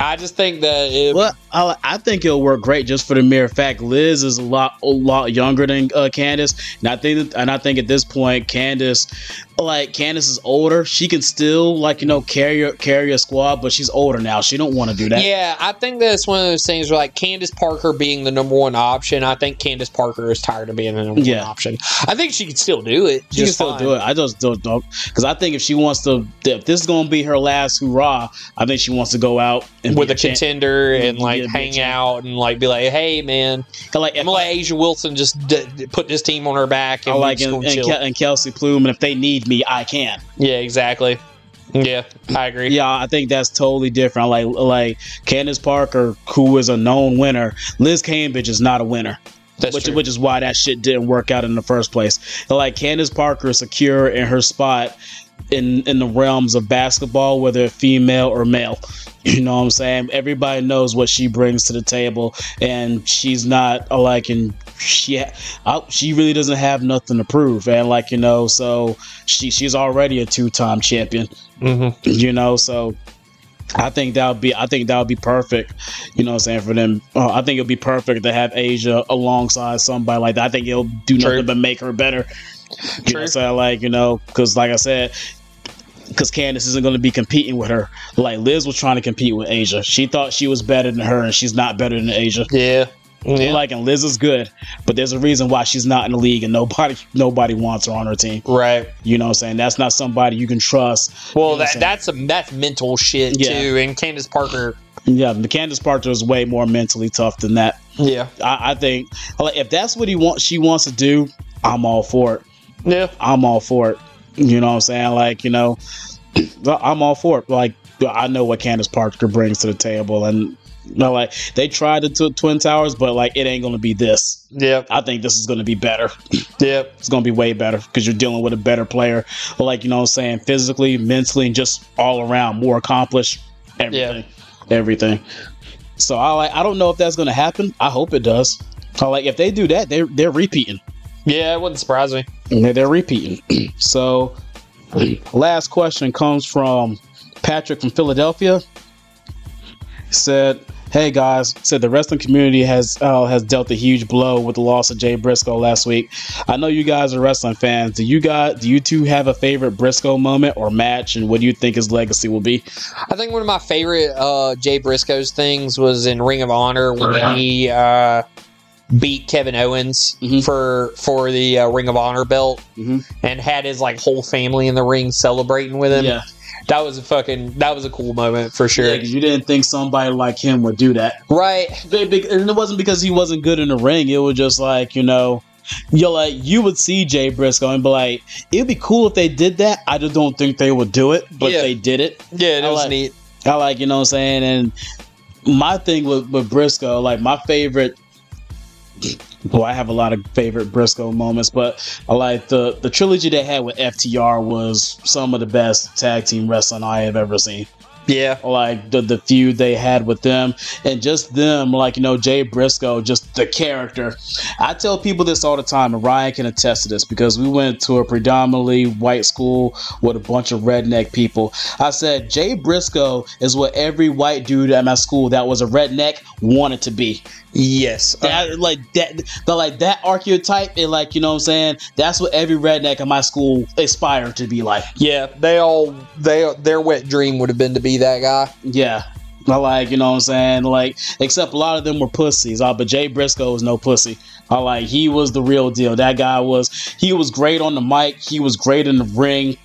I just think that if, Well, I, I think it'll work great just for the mere fact Liz is a lot a lot younger than uh, Candace, and I think that, and I think at this point Candace, like Candace is older, she can still like you know carry a- carry a squad, but she's older now. She don't want to do that. yeah, I think that's one of those things where, like, Candace Parker being the number one option, I think Candace Parker is tired of being the number Yeah. one option. I think she can still do it. She can still fine. do it. I just don't because I think if she wants to, if this is going to be her last hurrah, I think she wants to go out and with a champ- contender and Yeah, like hang out and like be like, hey man, like I'm gonna let A'ja Wilson just d- d- put this team on her back and I like and, and. Kel- and Kelsey Plum, and if they need me, I can. yeah, exactly. Yeah, I agree. Yeah, I think that's totally different. Like like Candace Parker, who is a known winner. Liz Cambage is not a winner. That's which, true. which is why that shit didn't work out in the first place. Like Candace Parker is secure in her spot in in the realms of basketball, whether female or male. You know what I'm saying? Everybody knows what she brings to the table, and she's not uh, like and she ha- uh, she really doesn't have nothing to prove, and like you know, so she she's already a two time champion. Mm-hmm. You know, so I think that would be I think that would be perfect. You know what I'm saying for them. Uh, I think it'll be perfect to have A'ja alongside somebody like that. I think it'll do nothing but make her better. You know saying? Like, you know, because like I said, because Candace isn't going to be competing with her. Like Liz was trying to compete with A'ja. She thought she was better than her, and she's not better than A'ja. Yeah. Like, and Liz is good, but there's a reason why she's not in the league, and nobody nobody wants her on her team. Right. You know what I'm saying? That's not somebody you can trust. Well, You know that that's some that's mental shit Yeah. too. And Candace Parker, Yeah, the Candace Parker is way more mentally tough than that. Yeah. I, I think like, if that's what he wants, she wants to do. I'm all for it. Yeah, I'm all for it. You know what I'm saying? Like you know, I'm all for it. Like I know what Candace Parker brings to the table, and you know, like they tried it to Twin Towers, but like it ain't gonna be this. Yeah, I think this is gonna be better. yeah, It's gonna be way better because you're dealing with a better player. But like you know what I'm saying, physically, mentally, and just all around more accomplished. Everything. Everything. So I like I don't know if that's gonna happen. I hope it does. I like if they do that, they're they're repeating. Yeah, it wouldn't surprise me. They're, they're repeating. so last question comes from Patrick from Philadelphia. Said, "Hey guys, said the wrestling community has uh, has dealt a huge blow with the loss of Jay Briscoe last week. I know you guys are wrestling fans. Do you guys do you two have a favorite Briscoe moment or match, and what do you think his legacy will be?" I think one of my favorite uh, Jay Briscoe's things was in Ring of Honor when he uh, beat Kevin Owens for for the uh, Ring of Honor belt and had his like whole family in the ring celebrating with him. Yeah. That was a fucking that was a cool moment for sure. Yeah, you didn't think somebody like him would do that, right? And it wasn't because he wasn't good in the ring. It was just like you know, you're like you would see Jay Briscoe and be like, it'd be cool if they did that. I just don't think they would do it, but Yeah. they did it. Yeah, it I was like- neat. I like you know what I'm saying, and my thing with with Briscoe, like my favorite. Boy, I have a lot of favorite Briscoe moments, but I like the the trilogy they had with FTR was some of the best tag team wrestling I have ever seen. Yeah. Like the the feud they had with them and just them, like, you know, Jay Briscoe, just the character. I tell people this all the time, and Ryan can attest to this because we went to a predominantly white school with a bunch of redneck people. I said Jay Briscoe is what every white dude at my school that was a redneck wanted to be. Yes. That like that the like that archetype and like you know what I'm saying that's what every redneck in my school aspired to be like. Yeah, they all they their wet dream would have been to be that guy. Yeah. I like, you know what I'm saying? Like, except a lot of them were pussies. Uh, but Jay Briscoe was no pussy. I like, he was the real deal. That guy was, he was great on the mic. He was great in the ring.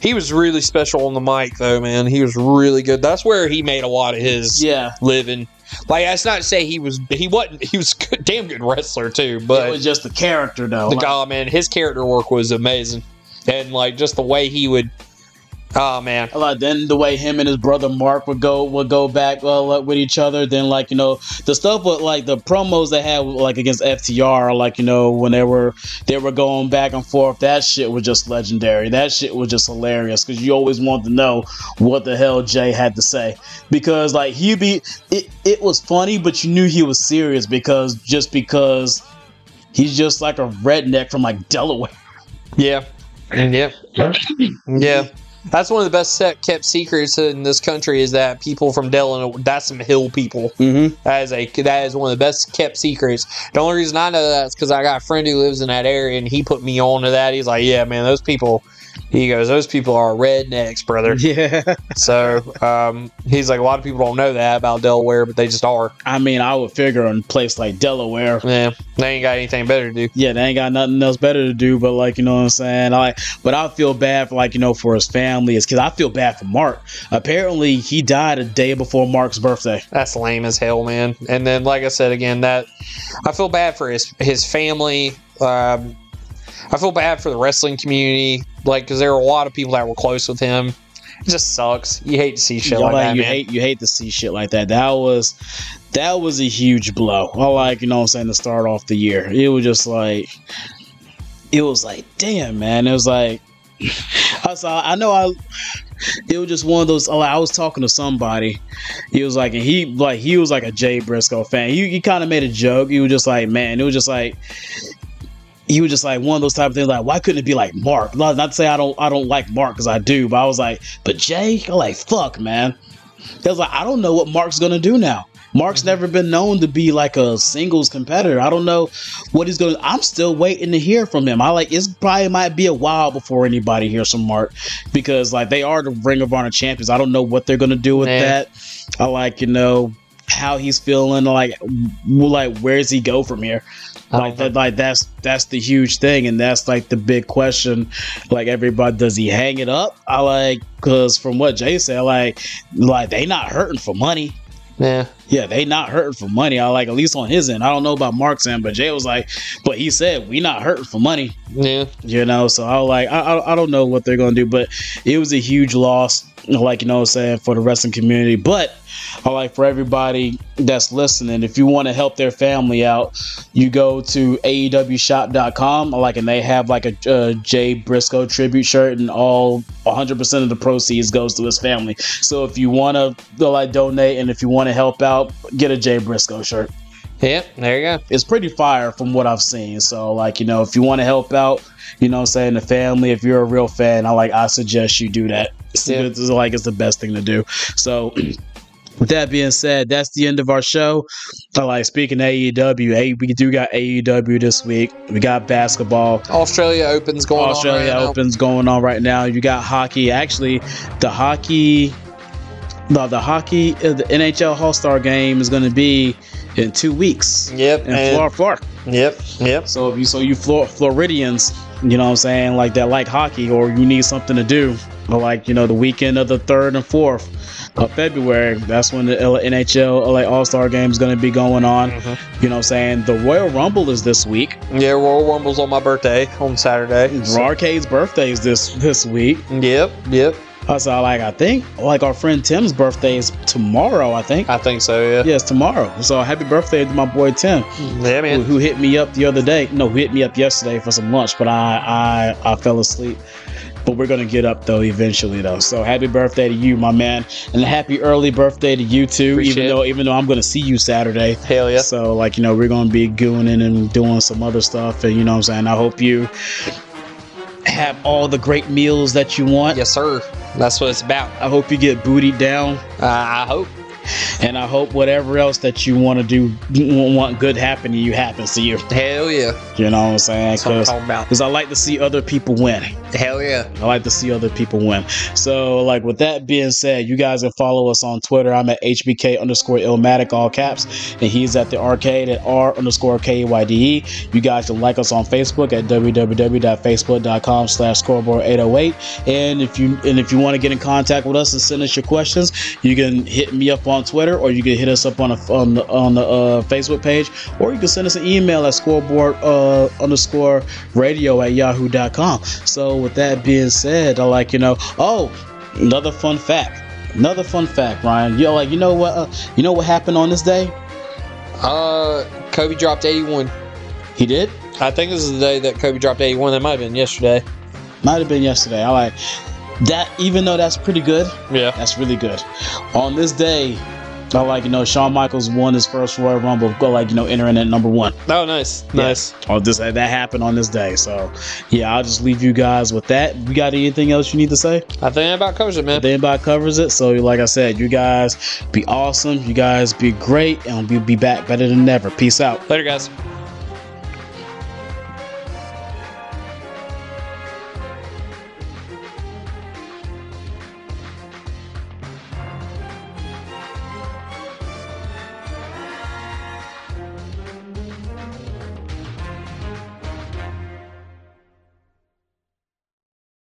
He was really special on the mic, though, man. He was really good. That's where he made a lot of his Yeah. living. Like that's not to say he was he wasn't he was good, damn good wrestler too, but it was just the character though. the Like, guy man, his character work was amazing, and like just the way he would. Oh man, I like then the way him and his brother Mark would go would go back uh, with each other. Then like you know the stuff with like the promos they had like against FTR, like you know when they were they were going back and forth. That shit was just legendary. That shit was just hilarious because you always wanted to know what the hell Jay had to say because like he be it. It was funny, but you knew he was serious because just because he's just like a redneck from like Delaware. Yeah. Yeah. yeah. That's one of the best set kept secrets in this country is that people from Delaware, that's some hill people. Mm-hmm. That is a that is one of the best kept secrets. The only reason I know that is because I got a friend who lives in that area and he put me on to that. He's like, yeah, man, those people. He goes, those people are rednecks, brother. Yeah. So um, he's like, a lot of people don't know that about Delaware, but they just are. I mean, I would figure in a place like Delaware. Yeah, they ain't got anything better to do. Yeah, they ain't got nothing else better to do. But like, you know what I'm saying? I like, but I feel bad for like, you know, for his family. It's because I feel bad for Mark. Apparently, he died a day before Mark's birthday. That's lame as hell, man. And then, like I said again, that I feel bad for his his family. Um, I feel bad for the wrestling community, like because there were a lot of people that were close with him. It just sucks. You hate to see shit Yeah, like, that, you man. hate you hate to see shit like that. That was that was a huge blow. I like, you know what I'm saying, to start off the year. It was just like it was like, damn man. It was like I saw I know I it was just one of those Like, I was talking to somebody. He was like and he like he was like a Jay Briscoe fan. He, he kind of made a joke. He was just like, man, it was just like he was just like one of those type of things like why couldn't it be like mark? Not, not to say i don't i don't like mark because i do but i was like but jay? I'm like fuck man. I was like i don't know what mark's gonna do now. Mark's mm-hmm. never been known to be like a singles competitor. I don't know what he's gonna i'm still waiting to hear from him. I like it's probably might be a while before anybody hears from mark because like they are the ring of honor champions. I don't know what they're gonna do with Man. that. I like you know how he's feeling like like where does he go from here like uh-huh. that like that's that's the huge thing and that's like the big question like everybody does he hang it up? I like because from what jay said like like they not hurting for money. Yeah. yeah they not hurting for money. I like at least on his end. I don't know about mark's end but jay was like but he said we not hurting for money. Yeah. you know so i was like I, I, I don't know what they're gonna do but it was a huge loss like you know i'm saying for the wrestling community. But i like for everybody that's listening if you want to help their family out you go to aewshop.com like and they have like a uh, jay briscoe tribute shirt and all 100% of the proceeds goes to his family. So if you want to like donate and if you want to help out get a jay briscoe shirt Yeah, there you go. it's pretty fire from what I've seen. So like, you know, if you want to help out, you know what I'm saying, the family, if you're a real fan, I like I suggest you do that. It's, Yeah. it's like it's the best thing to do. So with that being said, that's the end of our show. Like speaking AEW, A we do got AEW this week. We got basketball. Australia Open's going Australia on. right now. Open's going on right now. You got hockey. Actually, the hockey no, the hockey uh, the NHL All Star game is going to be in two weeks. Yep, in and- Florida. Yep, yep. So if you so you Flor- Floridians, you know what I'm saying, like that like hockey or you need something to do, or like you know the weekend of the third and fourth of February, that's when the NHL LA All Star game is going to be going on. Mm-hmm. You know what I'm saying? The Royal Rumble is this week. Yeah, Royal Rumble's on my birthday on Saturday. So- Arcade's birthday is this this week. Yep, yep. Uh, so like I think like our friend Tim's birthday is tomorrow. I think. I think so. Yeah. Yes, tomorrow. So happy birthday to my boy Tim. Yeah, man. Who, who hit me up the other day? No, who hit me up yesterday for some lunch, but I I I fell asleep. But we're gonna get up though eventually though. So happy birthday to you, my man, and a happy early birthday to you too. Appreciate even though even though I'm gonna see you Saturday. Hell yeah. So like you know we're gonna be gooning and doing some other stuff, and you know what I'm saying. I hope you have all the great meals that you want. Yes, sir. That's what it's about. I hope you get bootied down. Uh, I hope. And I hope whatever else that you want to do, want good happen to you, happens to you. Hell yeah. You know what I'm saying? That's what I'm Because. I like to see other people win. Hell yeah. I like to see other people win. So, like with that being said, you guys can follow us on Twitter. I'm at HBK underscore Illmatic, all caps, and he's at the arcade at R underscore KYDE. You guys can like us on Facebook at www.facebook.com slash scoreboard 808. And if you and if you want to get in contact with us and send us your questions, you can hit me up on Twitter or you can hit us up on a, on the on the uh, Facebook page, or you can send us an email at scoreboard uh, underscore radio at yahoo.com. So with that being said, I like you know, oh, another fun fact. Another fun fact, Ryan. You like you know what uh, you know what happened on this day? Uh, Kobe dropped 81. He did? I think this is the day that Kobe dropped 81. That might have been yesterday. Might have been yesterday. I like that. Even though that's pretty good, Yeah. that's really good. On this day, I like you know Shawn Michaels won his first Royal Rumble, go like you know entering at number one. Oh, nice. Nice. Oh, this that happened on this day. So yeah, I'll just leave you guys with that. We got anything else you need to say? I think that about covers it, man. I think about covers it. So like I said, you guys be awesome. You guys be great, and we'll be back better than ever. Peace out. Later, guys.